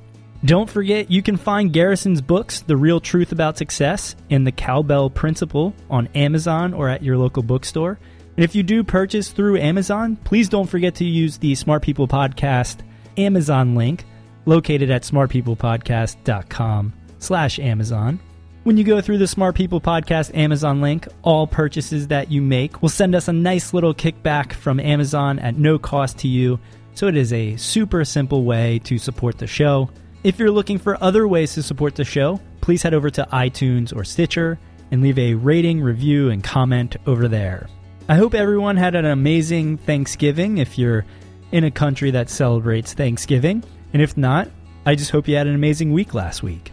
Don't forget, you can find Garrison's books, The Real Truth About Success and The Cowbell Principle, on Amazon or at your local bookstore. And if you do purchase through Amazon, please don't forget to use the Smart People Podcast Amazon link located at smartpeoplepodcast.com slash Amazon. When you go through the Smart People Podcast Amazon link, all purchases that you make will send us a nice little kickback from Amazon at no cost to you. So it is a super simple way to support the show. If you're looking for other ways to support the show, please head over to iTunes or Stitcher and leave a rating, review, and comment over there. I hope everyone had an amazing Thanksgiving if you're in a country that celebrates Thanksgiving. And if not, I just hope you had an amazing week last week.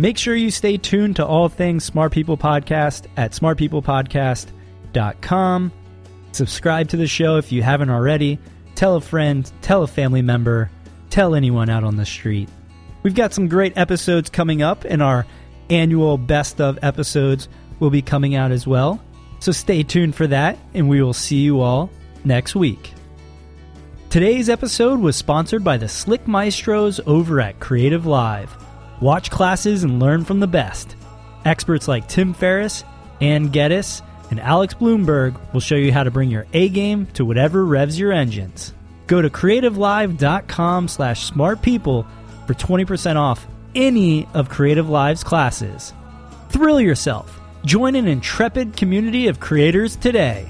Make sure you stay tuned to all things Smart People Podcast at smartpeoplepodcast.com. Subscribe to the show if you haven't already. Tell a friend, tell a family member, tell anyone out on the street. We've got some great episodes coming up, and our annual best of episodes will be coming out as well. So stay tuned for that, and we will see you all next week. Today's episode was sponsored by the Slick Maestros over at Creative Live. Watch classes and learn from the best. Experts like Tim Ferriss, Anne Geddes, and Alex Blumberg will show you how to bring your A game to whatever revs your engines. Go to creativelive.com slash smartpeople for 20% off any of Creative Live's classes. Thrill yourself. Join an intrepid community of creators today.